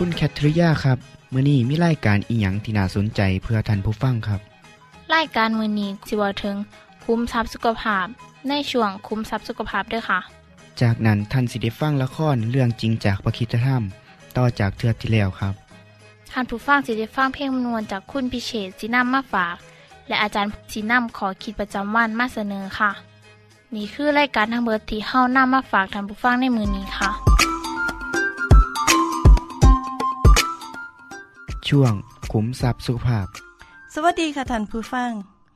คุณแคทริยาครับเมื่อนี้มีรายการอีหยังที่น่าสนใจเพื่อท่านผู้ฟังครับรายการมือนี้สิเวาถึง คุ้มทรัพย์สุขภาพในช่วงคุ้มทรัพย์สุขภาพด้วยค่ะ จากนั้นท่านสิได้ฟังละครเรื่องจริงจากประคีตธรรม ต่อจากเทือกที่แล้วครับท่านผู้ฟังสิได้ฟังเพลงมวนจากคุณพิเชษสีน้ำมาฝาก และอาจารย์สีน้ำขอคิดประจำวันมาเสนอค่ะ นี่คือรายการทั้งเบิดที่เฮ้าน้ามาฝากท่านผู้ฟังในมือนี้ค่ะ ช่วงขุมทรัพย์สุขภาพ สวัสดีค่ะท่านผู้ฟัง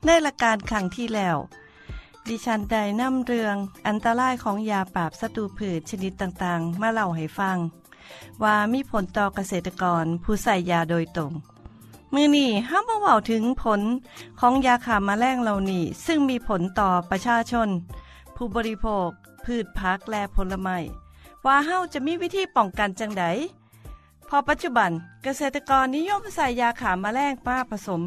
ในรายการขังที่แล้ว ดิฉันได้นำเรื่องอันตรายของยาปราบศัตรูพืชชนิดต่างๆ มาเล่าให้ฟัง ว่ามีผลต่อเกษตรกรผู้ใส่ยาโดยตรง มือนี้ห้ามมาเว่าถึงผลของยาขามาแมลงเหล่านี้ ซึ่งมีผลต่อประชาชน ผู้บริโภค พืชพักและผลไม้ว่าเฮาจะมีวิธีป้องกันจังได พอปัจจุบันเกษตรกรนิยมใส่ยาขามาแมลงมาผสม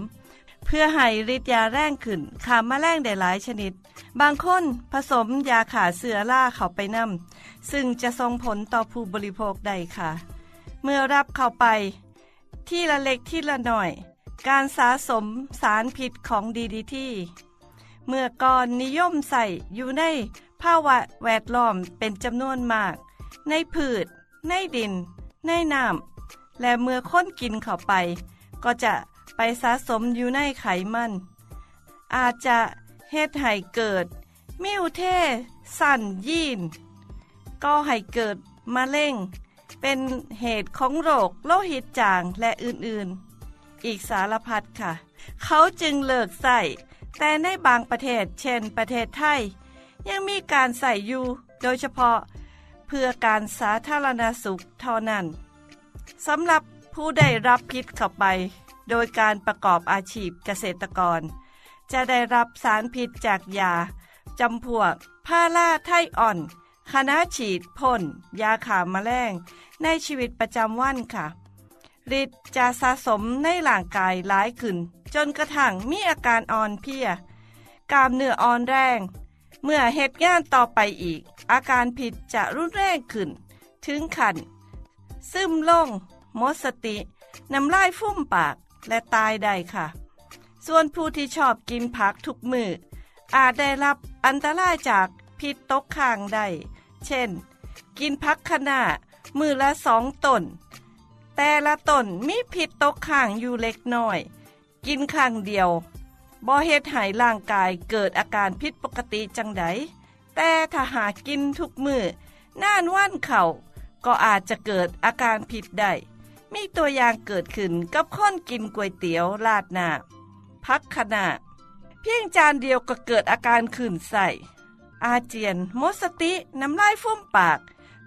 เพื่อให้ฤทธิ์ยาแรงขึ้นขามาแมลงได้หลายชนิด บางคนผสมยาขาเสือล่าเข้าไปนำซึ่งจะส่งผลต่อผู้บริโภคได้ค่ะ เมื่อรับเข้าไป ที่ละเล็กที่ละหน่อย การสะสมสารพิษของดีดีที่เมื่อก่อนนิยมใส่อยู่ในภาวะแวดล้อมเป็นจำนวนมาก ในพืช ในดิน ในน้ำ และเมื่อค้นกินเข้าไป ก็จะไปสะสมอยู่ในไขมัน อาจจะเฮ็ดให้เกิด มิวเทสั่นยีนก็ให้เกิดมะเร็งเป็นเหตุของโรคโลหิตจางและอื่นๆ อีกสารพัดค่ะ เขาจึงเลิกใส่แต่ในบางประเทศเช่นประเทศไทย ยังมีการใส่อยู่ โดยเฉพาะ เพื่อการสาธารณสุขเท่านั้น สำหรับผู้ได้รับพิษเข้าไป โดยการประกอบอาชีพเกษตรกร จะได้รับสารพิษจากยาจำพวกพาราไทอ่อนคณะฉีดพ่น ยาขามาแมลงในชีวิตประจำวันค่ะฤทธิ์จะสะสมในร่างกายหลายขึ้น จนกระทั่งมีอาการอ่อนเพลียกล้ามเนื้ออ่อนแรง เมื่อเหตุงานต่อไปอีก อาการผิดจะรุนแรงขึ้น ถึงขัน ซึมลงหมดสติน้ำลายฟุ้มปากและตายได้ค่ะ ส่วนผู้ที่ชอบกินผักทุกมืออาจได้รับอันตรายจากพิษตกค้างได้ เช่น กินผักคะน้ามือละสองตน แต่ละตนมีพิษตกค้างอยู่เล็กน้อย กินข้างเดียวบ่เฮ็ดให้ร่างกายเกิดอาการผิดปกติจังไดแต่ถ้าหากกินทุกมือน่านว่านเข่า ก็อาจจะเกิดอาการผิดได้ มีตัวอย่างเกิดขึ้นกับคนกินก๋วยเตี๋ยวราดหน้าพักขณะ เพียงจานเดียวก็เกิดอาการขื่นใส่ อาเจียนมดสติน้ำลายฟุ้มปาก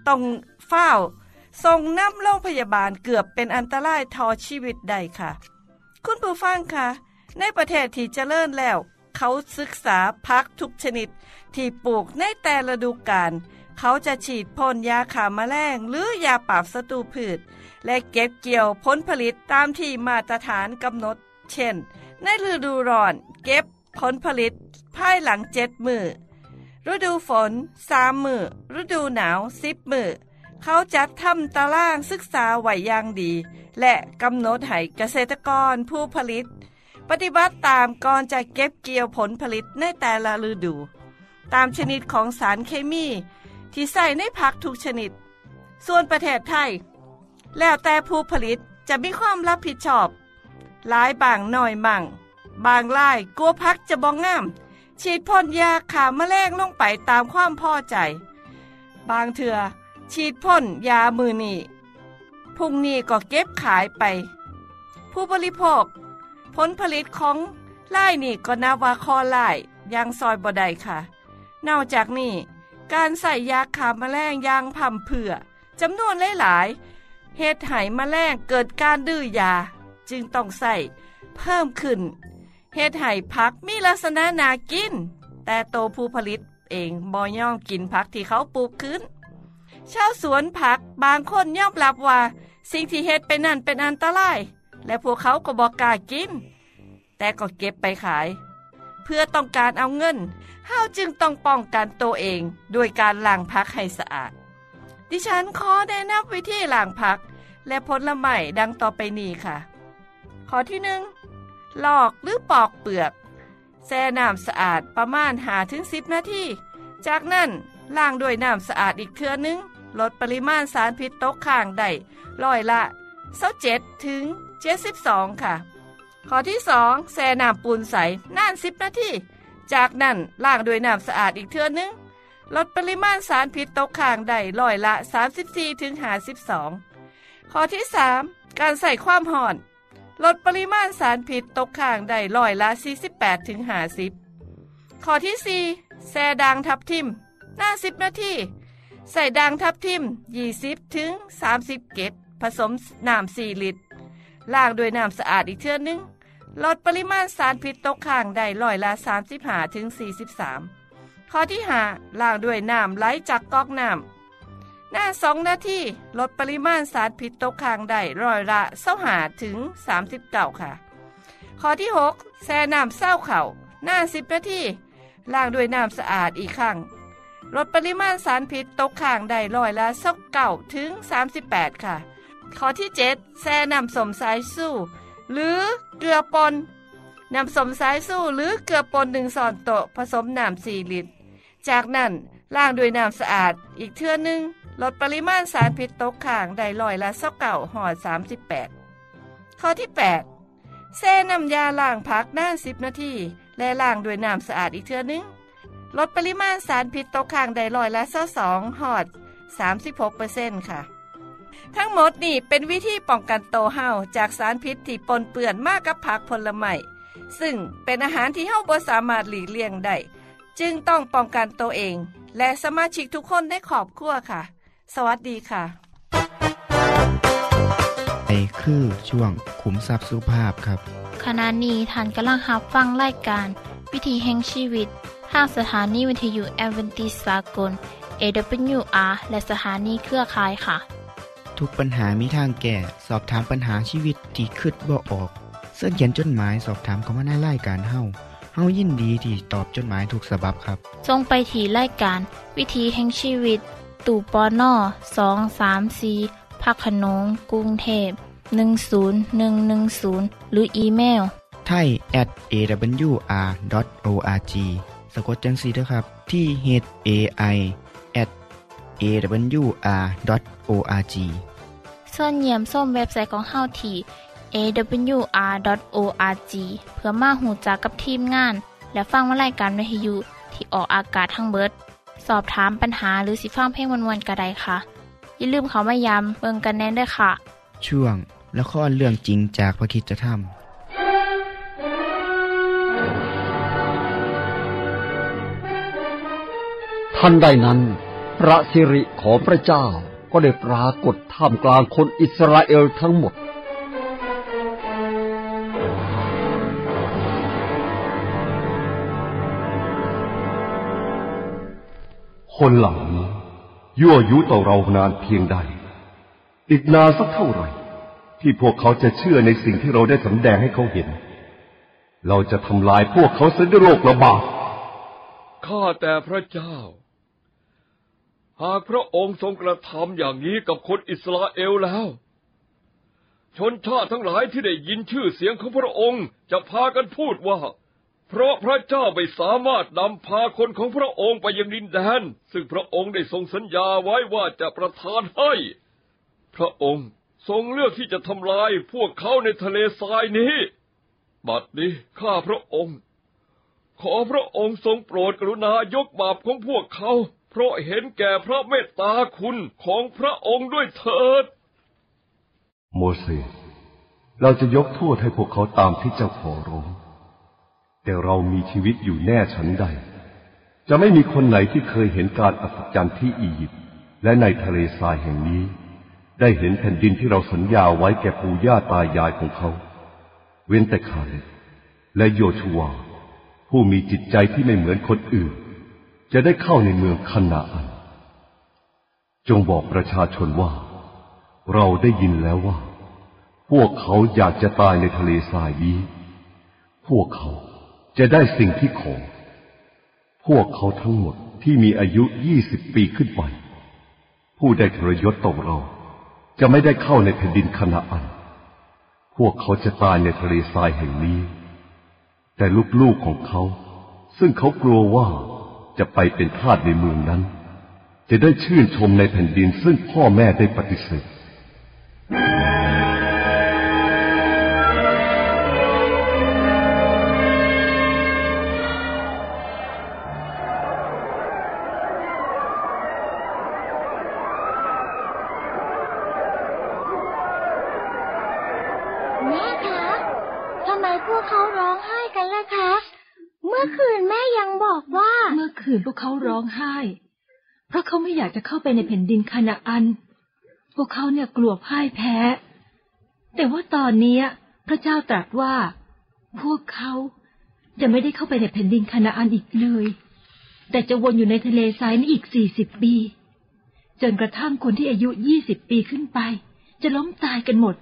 ต้องเฝ้าส่งน้ำโรงพยาบาลเกือบเป็นอันตรายทอชีวิตได้ค่ะ คุณผู้ฟังคะในประเทศที่เจริญแล้ว เขาศึกษาพักทุกชนิด ที่ปลูกในแต่ละฤดูกาล เขาจะฉีดพ่นยาขามาแมลงหรือยาปราบศัตรูพืช และเก็บเกี่ยวผลผลิตตามที่มาตรฐานกำหนด เช่น ในฤดูร้อน เก็บผลผลิตภายหลังเจ็ดมือฤดูฝนสามมือฤดูหนาวสิบมือเขาจัดทำตารางศึกษาไหวอย่างดี และกำหนดให้เกษตรกรผู้ผลิต ปฏิบัติตามก่อนจะเก็บเกี่ยวผลผลิตในแต่ละฤดู ตามชนิดของสารเคมี ที่ใส่ในผักทุกชนิด ส่วนประเทศไทย แล้วแต่ผู้ผลิตจะมีความรับผิดชอบหลายบางหน้อยมั่ง บางรายกลัวพักจะบองงาม ฉีดพ่นยาขาแมลงลงไปตามความพอใจ บางเถื่อฉีดพ่นยามือนี่พุ่งนี้ก็เก็บขายไป ผู้บริโภค ผลผลิตของไล่นี่ก็นับว่าคอไล่ยังซอยบ่ได้ค่ะ นอกจากนี้ การใส่ยาขาแมลงยางพ่ำเผื่อจำนวนหลายๆเหตุไหแมลงเกิดการดื้อยา จึงต้องใส่เพิ่มขึ้นเหตุไหพักมีลักษณะนากิน แต่โตผู้ผลิตเองบ่ย่อมกินผักที่เขาปลูกขึ้น ชาวสวนผักบางคนย่อมรับว่า สิ่งที่เฮ็ดเป็นนั่นเป็นอันตราย และพวกเขาก็บอกกล้ากิน แต่ก็เก็บไปขาย พื่อต้องการเอาเงินเฮาจึงต้องป้องกันตัวเองด้วยการล้างผักให้สะอาด ดิฉันขอแนะนำวิธีล้างผัก และผลไม้ดังต่อไปนี้ค่ะ ข้อที่หนึ่งลอกหรือปอกเปลือก แช่น้ำสะอาดประมาณหาถึงสิบนาที จากนั้นล้างด้วยน้ำสะอาดอีกเทื่อนึง ลดปริมาณสารพิษตกค้างได้ร้อยละ27ถึง72ค่ะ ข้อที่2แช่น้ำปูนใสนาน10นาทีจากนั้นล้างด้วยน้ำสะอาดอีกเทื่อนึง ลดปริมาณสารพิษตกค้างได้ร้อยละ 34ถึง52 ข้อที่ 3 การใส่ความห่อน ลดปริมาณสารพิษตกค้างได้ร้อยละ 48ถึง50 ข้อที่ 4แช่ด่างทับทิม หน้า 10 นาทีใส่ด่างทับทิม 20ถึง30 เกตผสมน้ำ4ลิตรล้างด้วยน้ำสะอาดอีกเทื่อนึง ลดปริมาณสารพิษตกค้างได้ร้อยละ35ถึง43 ข้อที่5ล้างด้วยน้ำไหลจากก๊อกน้ำหน้า2นาทีลดปริมาณสารพิษตกค้างได้ร้อยละ25ถึง39 ค่ะ ข้อที่ 6 แช่น้ำเศร้าเข่าหน้า 10 นาทีล้างด้วยน้ำสะอาดอีกครั้งลดปริมาณสารพิษตกค้างได้ร้อยละสักเก่าถึง38 ค่ะ ข้อที่ 7 แช่น้ำสมสายสู้ หรือเกลือปนน้ำสมสายสู้หรือเกลือปนหนึ่งส่วนโตะผสมน้ำ4ลิตร จากนั้นล้างด้วยน้ำสะอาดอีกเทื่อนึง ลดปริมาณสารพิษตกค้างได้ร้อยละสักเก่าหอด 38 ข้อที่ 8 แช่น้ำยาล้างผักนาน10 นาที และล้างด้วยน้ำสะอาดอีกเทื่อนึง ลดปริมาณสารพิษตกค้างได้ร้อยละ22หอด 36%ค่ะ ทั้งหมดนี่เป็นวิธีป้องกันโตวเฮาจากสารพิษที่ปนเปื้อนมากกับผักผลไม้ซึ่งเป็นอาหารที่เฮาบ่สามารถหลีกเลี่ยงได้จึงต้องป้องกันตัวเอง และสมาชิกทุกคนในครอบครัวค่ะ สวัสดีค่ะไปคือช่วงขุมทรัพย์สุภาพครับ ขณะนี้ท่านกำลังรับฟังรายการ วิถีแห่งชีวิตทางสถานีวิทยุแอเวนติสากล AWR และสถานีเครือข่ายค่ะ ทุกปัญหามีทางแก้สอบถามปัญหาชีวิตที่คืดบ่ออก เสื้อเขียนจดหมายสอบถามเขามาในรายการเฮาเฮายินดีที่ตอบจดหมายถูกสาบบครับทรงไปถีรายการ วิถีแห่งชีวิต ตู่ปอน่อสองสามสีพักขนงกรุงเทพ10110 หรืออีเมลไทย at awr.org สะกดจังสีนะครับ ที่ h a i at awr.org ส่วนเยี่ยมส้มเว็บไซต์ของเฮาที่ awr.org เพื่อมาหูจักกับทีมงาน และฟังวารายการวิทยุที่ออกอากาศทั้งเบิด สอบถามปัญหาหรือสิฟังเพลงวนๆกระไดค่ะ อย่าลืมเขามายามเบิงกันแน่นด้วยค่ะ ช่วงละครเรื่องจริงจากพระคริสตธรรมทันใดนั้น พระสิริของพระเจ้า ก็ได้ปรากฏท่ามกลางคนอิสราเอลทั้งหมด คนเหล่านี้ยั่วยุต่อเรานานเพียงใด อีกนานสักเท่าไหร่ ที่พวกเขาจะเชื่อในสิ่งที่เราได้สำแดงให้เขาเห็น เราจะทำลายพวกเขาเสียด้วยโรคระบาดข้าแต่พระเจ้า หากพระองค์ทรงกระทำอย่างนี้กับคนอิสราเอลแล้ว ชนชาติทั้งหลายที่ได้ยินชื่อเสียงของพระองค์จะพากันพูดว่า เพราะพระเจ้าไม่สามารถนำพาคนของพระองค์ไปยังดินแดน ซึ่งพระองค์ได้ทรงสัญญาไว้ว่าจะประทานให้ พระองค์ทรงเลือกที่จะทำลายพวกเขาในทะเลทรายนี้ บัดนี้ข้าพระองค์ ขอพระองค์ทรงโปรดกรุณายกบาปของพวกเขา ราะเห็นแก่พระเมตตาคุณของพระองค์ด้วยเถิด โมเสสเราจะยกโทษให้พวกเขาตามที่เจ้าขอร้อง แต่เรามีชีวิตอยู่แน่ฉันใด จะไม่มีคนไหนที่เคยเห็นการอัศจรรย์ที่อียิปต์และในทะเลทรายแห่งนี้ ได้เห็นแผ่นดินที่เราสัญญาไว้แก่ปู่ย่าตายายของเขา เว้นแต่คาเลและโยชูวผู้มีจิตใจที่ไม่เหมือนคนอื่น จะได้เข้าในเมืองคนาอัน จงบอกประชาชนว่า เราได้ยินแล้วว่า พวกเขาอยากจะตายในทะเลทรายนี้ พวกเขาจะได้สิ่งที่ขอ พวกเขาทั้งหมดที่มีอายุยี่สิบปีขึ้นไป ผู้ได้ทรยศต่อเรา จะไม่ได้เข้าในแผ่นดินคณาอัน พวกเขาจะตายในทะเลทรายแห่งนี้ แต่ลูกๆของเขา ซึ่งเขากลัวว่า จะไปเป็นทาสในเมืองนั้น จะได้ชื่นชมในแผ่นดินซึ่งพ่อแม่ได้ปฏิเสธ เข้าไปในแผ่นดินคานาอัน พวกเขาเนี่ยกลัวพ่ายแพ้ แต่ว่าตอนนี้พระเจ้าตรัสว่า พวกเขาจะไม่ได้เข้าไปในแผ่นดินคานาอันอีกเลย แต่จะวนอยู่ในทะเลทรายนี้อีกสี่สิบปี จนกระทั่งคนที่อายุยี่สิบปีขึ้นไป จะล้มตายกันหมด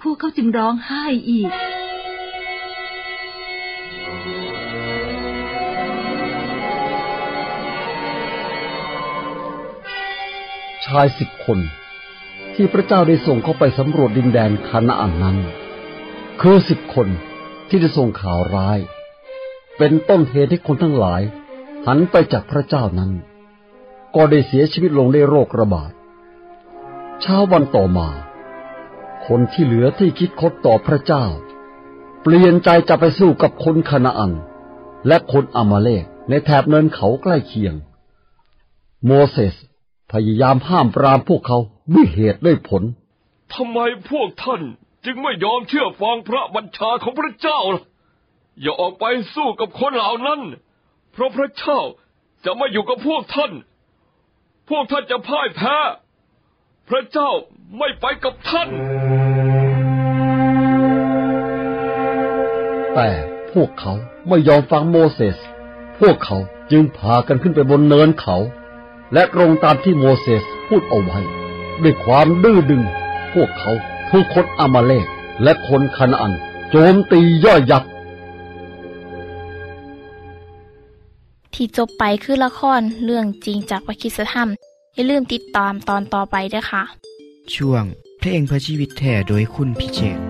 พวกเขาจึงร้องไห้อีกายสิบคน ที่พระเจ้าได้ส่งเข้าไปสำรวจดินแดนคานาอันนั้น คือสิบคนที่ได้ส่งข่าวร้าย เป็นต้นเหตุให้คนทั้งหลาย หันไปจากพระเจ้านั้น ก็ได้เสียชีวิตลงในโรคระบาดเช้าวันต่อมา คนที่เหลือที่คิดคดต่อพระเจ้า เปลี่ยนใจจะไปสู้กับคนคานาอัน และคนอามาเลกในแถบเนินเขาใกล้เคียง โมเสส พยายามห้ามปรามพวกเขาด้วยเหตุด้วยผลทำไมพวกท่านจึงไม่ยอมเชื่อฟังพระบัญชาของพระเจ้าล่ะอย่าออกไปสู้กับคนเหล่านั้น เพราะพระเจ้าจะไม่อยู่กับพวกท่าน พวกท่านจะพ่ายแพ้ พระเจ้าไม่ไปกับท่าน แต่พวกเขาไม่ยอมฟังโมเสส พวกเขาจึงพากันขึ้นไปบนเนินเขา และตรงตามที่โมเสสพูดเอาไว้ ด้วยความดื้อดึง พวกเขาทุกคนอามาเลกและคนคานาอัน โจมตีย่อยยับที่จบไปคือละครเรื่องจริงจากพระคริสตธรรม อย่าลืมติดตามตอนต่อไปด้วยค่ะ ช่วงเพลงเพื่อชีวิตแท่โดยคุณพิเชษ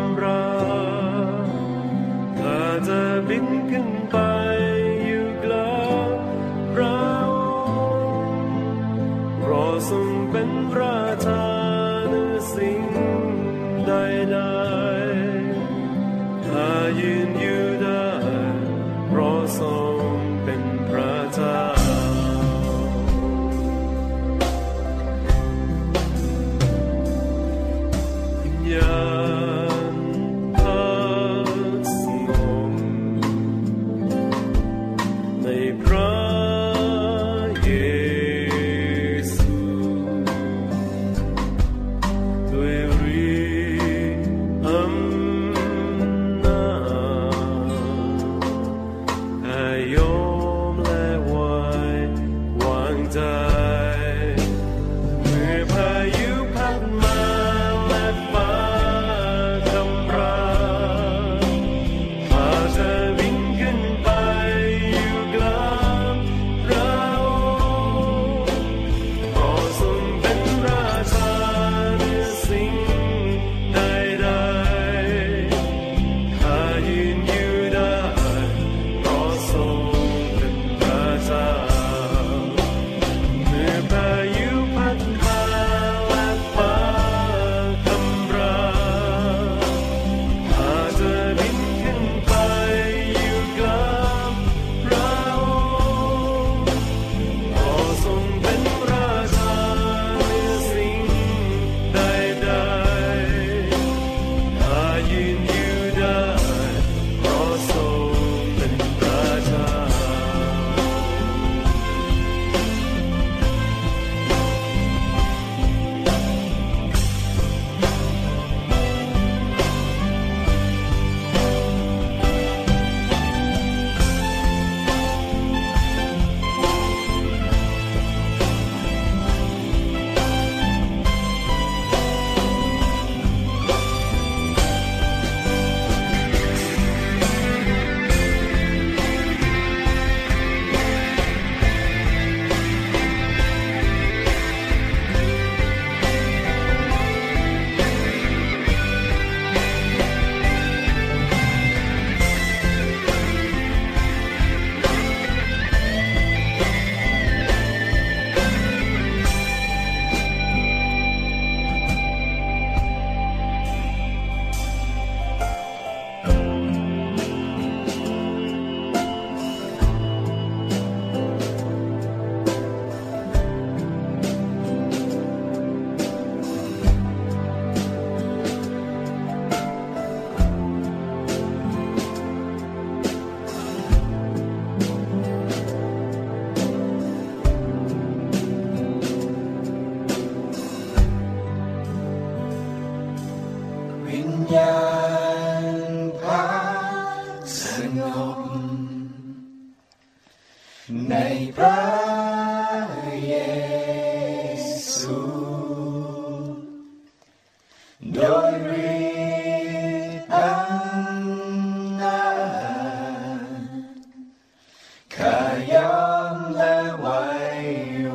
ำรามข้าจะบินขึ้นไป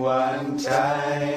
วา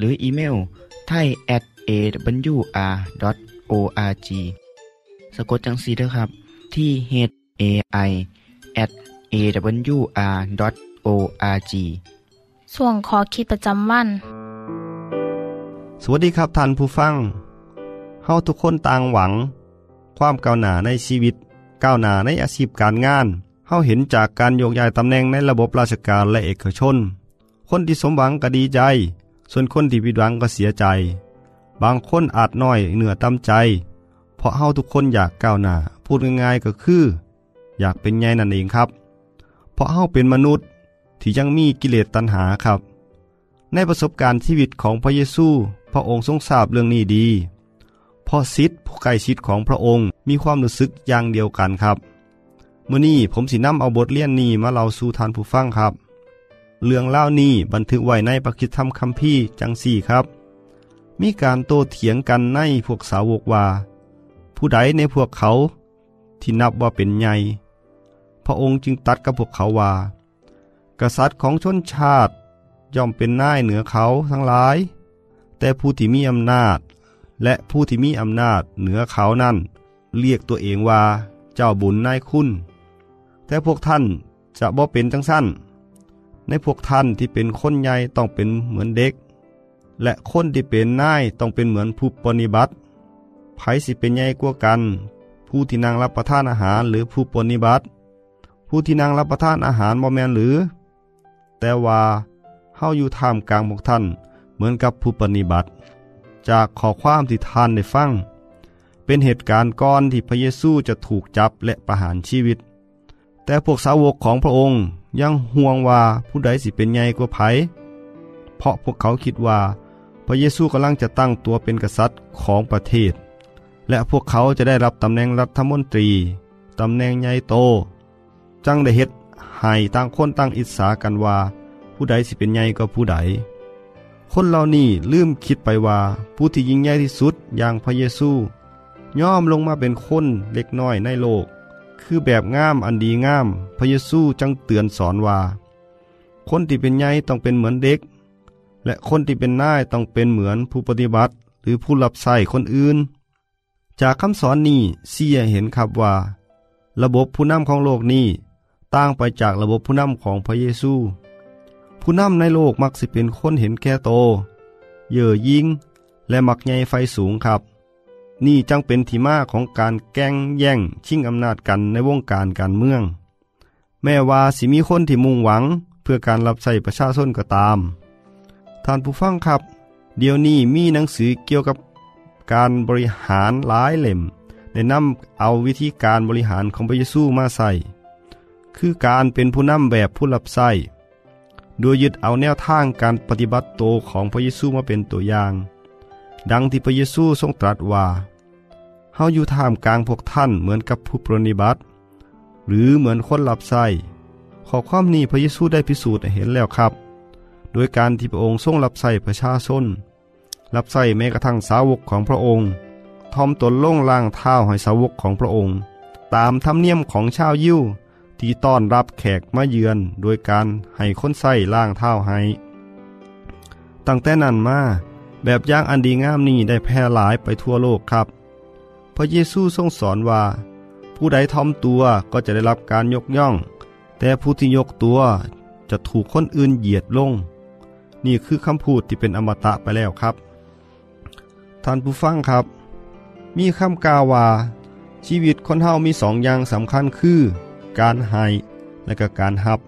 หรืออีเมลไทย at awr.org สะกดจังสีเด้อครับ ที่ h a i at awr.org ส่วนขอคิดประจำวัน สวัสดีครับท่านผู้ฟังเฮาทุกคนต่างหวัง ความก้าวหน้าในชีวิต ก้าวหน้าในอาชีพการงานเฮาเห็นจากการโยกย้ายตำแหน่งในระบบราชการและเอกชน คนที่สมหวังก็ดีใจ ส่วนคนที่ผิดหวังก็เสียใจ บางคนอาจน้อยเหนือตำใจ เพราะเฮาทุกคนอยากก้าวหน้า พูดง่ายๆก็คือ อยากเป็นไงนั่นเองครับ เพราะเฮาเป็นมนุษย์ที่ยังมีกิเลสตัณหาครับ ในประสบการณ์ชีวิตของพระเยซู พระองค์ทรงทราบเรื่องนี้ดีเพราะซิดผู้ใกล้ชิดของพระองค์มีความรู้สึกอย่างเดียวกันครับเมื่อนี้ผมสินำเอาบทเรียนนี้มาเล่าสู่ทานผู้ฟังครับ เรื่องเล่านี้บันทึกไว้ในปกิธรรมคัมภีร์จังสี่ครับ มีการโต้เถียงกันในพวกสาวกว่า ผู้ใดในพวกเขาที่นับว่าเป็นใหญ่ พระองค์จึงตัดกับพวกเขาว่า กษัตริย์ของชนชาติย่อมเป็นนายเหนือเขาทั้งหลาย แต่ผู้ที่มีอำนาจ และผู้ที่มีอำนาจเหนือเขานั้นเรียกตัวเองว่า เจ้าบุญนายคุณ แต่พวกท่านจะบ่เป็นจังสั้น ในพวกท่านที่เป็นคนใหญ่ต้องเป็นเหมือนเด็ก และคนที่เป็นนายต้องเป็นเหมือนผู้ปฏิบัติไผสิเป็นใหญ่กว่ากัน ผู้ที่นั่งรับประทานอาหารหรือผู้ปฏิบัติ ผู้ที่นั่งรับประทานอาหารบ่แมนหรือ แต่ว่าเฮาอยู่ท่ามกลางพวกท่านเหมือนกับผู้ปฏิบัติ จากขอความที่ท่านได้ฟังเป็นเหตุการณ์ก่อนที่พระเยซูจะถูกจับและประหารชีวิต แต่พวกสาวกของพระองค์ ยังห่วงว่าผู้ใดสิเป็นใหญ่กว่าไผเพราะพวกเขาคิดว่า พระเยซูกำลังจะตั้งตัวเป็นกษัตริย์ของประเทศ และพวกเขาจะได้รับตำแหน่งรัฐมนตรีตำแหน่งใหญ่โต จังได้เฮ็ดให้ต่างคนต่างอิจฉากันว่า ผู้ใดสิเป็นใหญ่ก็ผู้ใด คนเหล่านี้ลืมคิดไปว่าผู้ที่ยิ่งใหญ่ที่สุดอย่างพระเยซู ย่อมลงมาเป็นคนเล็กน้อยในโลก คือแบบงามอันดีงาม พระเยซูจังเตือนสอนว่า คนที่เป็นใหญ่ต้องเป็นเหมือนเด็ก และคนที่เป็นนายต้องเป็นเหมือนผู้ปฏิบัติหรือผู้รับใช้คนอื่น จากคำสอนนี้เสียเห็นครับว่า ระบบผู้นำของโลกนี้ต่างไปจากระบบผู้นำของพระเยซู ผู้นำในโลกมักสิเป็นคนเห็นแก่โต เย่อยิ่ง และมักใหญ่ไฟสูงครับ นี่จังเป็นที่มาของการแก้งแย่งชิงอำนาจกันในวงการการเมือง แม้ว่าสิมีคนที่มุ่งหวังเพื่อการรับใช้ประชาชนก็ตาม ท่านผู้ฟังครับ เดี๋ยวนี้มีหนังสือเกี่ยวกับการบริหารหลายเล่มได้นำเอาวิธีการบริหารของพระเยซูมาใส่คือการเป็นผู้นำแบบผู้รับใช้โดยยึดเอาแนวทางการปฏิบัติโตของพระเยซูมาเป็นตัวอย่าง ดังที่พระเยซูทรงตรัสว่าาอยู่ท่ามกลางพวกท่านเหมือนกับผู้ปรนิบัติ หรือเหมือนคนรับใช้ขอความนี้พระเยซูได้พิสูจน์เห็นแล้วครับ โดยการที่พระองค์ทรงรับใช้ประชาชนรับใช้แม้กระทั่งสาวกของพระองค์ ทอมตนล่งล่างเท้าให้สาวกของพระองค์ ตามธรรมเนียมของชาวยิวที่ต้อนรับแขกมาเยือนโดยการให้คนใส่ล่างเท้าให้ ตั้งแต่นั้นมาแบบอย่างอันดีงามนี้ได้แพร่หลายไปทั่วโลกครับ พระเยซูทรงสอนว่า ผู้ใดทอมตัวก็จะได้รับการยกย่อง แต่ผู้ที่ยกตัวจะถูกคนอื่นเหยียดลง นี่คือคำพูดที่เป็นอมตะไปแล้วครับ ท่านผู้ฟังครับ มีคำกล่าวว่า ชีวิตคนเฮามีสองอย่างสำคัญคือ การให้และก็การฮับ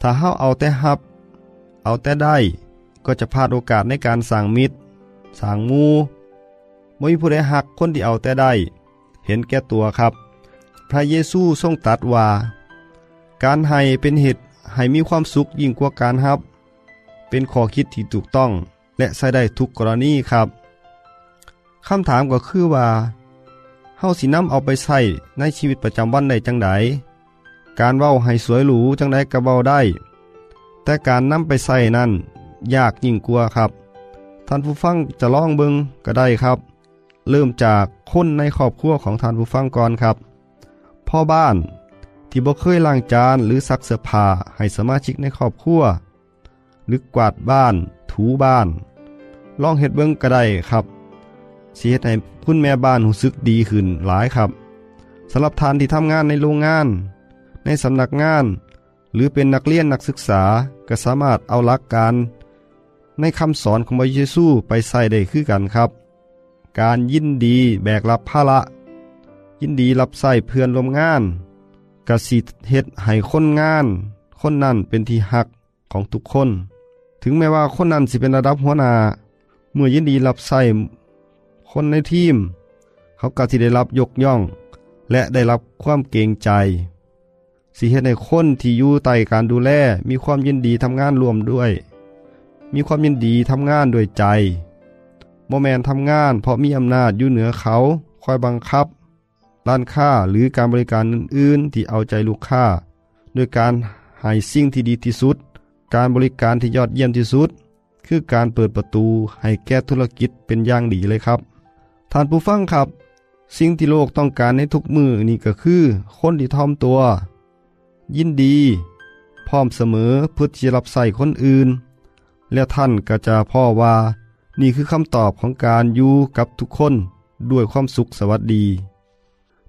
ถ้าเฮาเอาแต่ฮับ เอาแต่ได้ ก็จะพลาดโอกาสในการสั่งมิตรสั่งมู ไม่มีผู้ใดหักคนที่เอาแต่ได้ เห็นแก่ตัวครับ พระเยซูทรงตรัสว่า การให้เป็นเหตุให้มีความสุขยิ่งกว่าการฮับ เป็นข้อคิดที่ถูกต้องและใช้ได้ทุกกรณีครับคำถามก็คือว่าเฮาสินำเอาไปใช้ในชีวิตประจำวันได้จังไดการเว้าให้สวยหรูจังไดก็เว้าได้ แต่การนำไปใส่นั้นยากยิ่งกว่าครับ ท่านผู้ฟังจะลองเบิงก็ได้ครับ เริ่มจากคนในครอบครัวของท่านผู้ฟังก่อนครับ พ่อบ้านที่บ่เคยล้างจานหรือซักเสื้อผ้าให้สมาชิกในครอบครัวหรือกวาดบ้าน ถูบ้าน ลองเฮ็ดเบิงก็ได้ครับสิเฮ็ดให้คุณแม่บ้านรู้สึกดีขึ้นหลายครับสำหรับทานที่ทำงานในโรงงาน ในสำนักงาน หรือเป็นนักเรียนนักศึกษาก็สามารถเอาหลักการ ในคำสอนของพระเยซูไปใส่ได้คือกันครับ การยินดีแบกรับภาระยินดีรับใส่เพื่อนร่วมงานกสิเฮ็ดให้คนงาน คนนั้นเป็นที่หักของทุกคน ถึงแม้ว่าคนนั้นสิเป็นระดับหัวหน้าเมื่อยินดีรับใส่คนในทีม เขาก็ที่ได้รับยกย่อง และได้รับความเกรงใจสิเฮ็ดให้คนที่อยู่ใต้การดูแลมีความยินดีทำงานร่วมด้วย มีความยินดีทำงานด้วยใจ โมแมนทำงาน เพราะมีอำนาจอยู่เหนือเขา คอยบังคับ ร้านค้าหรือการบริการอื่นๆ ที่เอาใจลูกค้าด้วยการให้สิ่งที่ดีที่สุด การบริการที่ยอดเยี่ยมที่สุด คือการเปิดประตูให้แก้ธุรกิจเป็นอย่างดีเลยครับ ท่านผู้ฟังครับ สิ่งที่โลกต้องการในทุกมือนี่ก็คือ คนที่ทอมตัว ยินดี พร้อมเสมอเพื่อที่จะรับใส่คนอื่น และท่านก็จะพ่อว่า นี่คือคำตอบของการอยู่กับทุกคนด้วยความสุขสวัสดี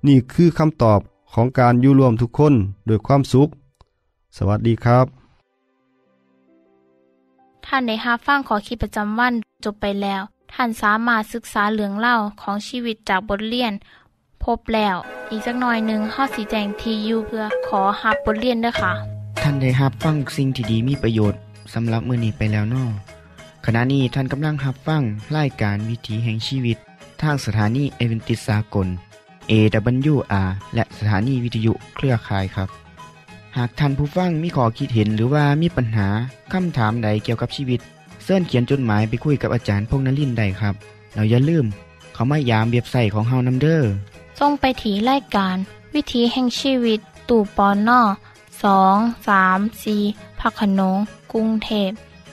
นี่คือคำตอบของการอยู่รวมทุกคนด้วยความสุข สวัสดีครับ ท่านในฮับฟังขอคิดประจำวันจบไปแล้ว ท่านสามารถศึกษาเหลืองเล่าของชีวิตจากบทเรียน พบแล้ว อีกสักหน่อยหนึ่งข้อสีแจงทียูเพื่อขอฮับบทเรียนด้วยค่ะ ท่านได้รับฟังสิ่งที่ดีมีประโยชน์สำหรับมือนี้ไปแล้วเนอ ขณะนี้ท่านกำลังรับฟังรายการวิถีแห่งชีวิต ทางสถานีเอเวนติสากล AWR และสถานีวิทยุเครือข่ายครับ หากท่านผู้ฟังมีข้อคิดเห็นหรือว่ามีปัญหาคำถามใดเกี่ยวกับชีวิตเสินเขียนจดหมายไปคุยกับอาจารย์พงนลินได้ครับ เราอย่าลืม เขามายามเบียบใส่ของเฮานัมเดอร์ส่งไปถีรายการ วิถีแห่งชีวิต ตู่ปอนนอสสองสามสีพักขนงกรุงเทพ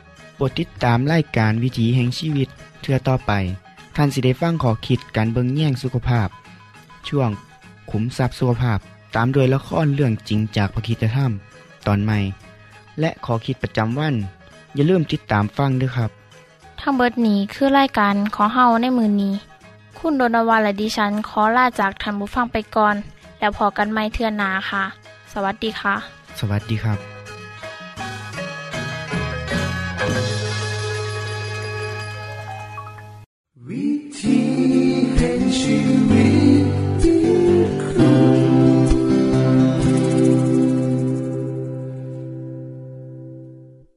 โปร ดติดตามไล่การวิถีแห่งชีวิตเทือต่อไป ท่านสิได้ฟังขอคิดการเบิงแย่งสุขภาพ ช่วงขุมทรัพย์สุขภาพตามโดยละครเรื่องจริงจากพระคีตธรรม ตอนใหม่ และขอคิดประจำวัน อย่าลืมติดตามฟังด้วยครับ ทั้งเบิดนี้คือรายการขอเฮาในมือนี้ คุณโดนวาและดิฉันขอลาจากทันบุฟังไปก่อน แล้วพอกันไม่เทื่อนนาค่ะ สวัสดีค่ะ สวัสดีครับ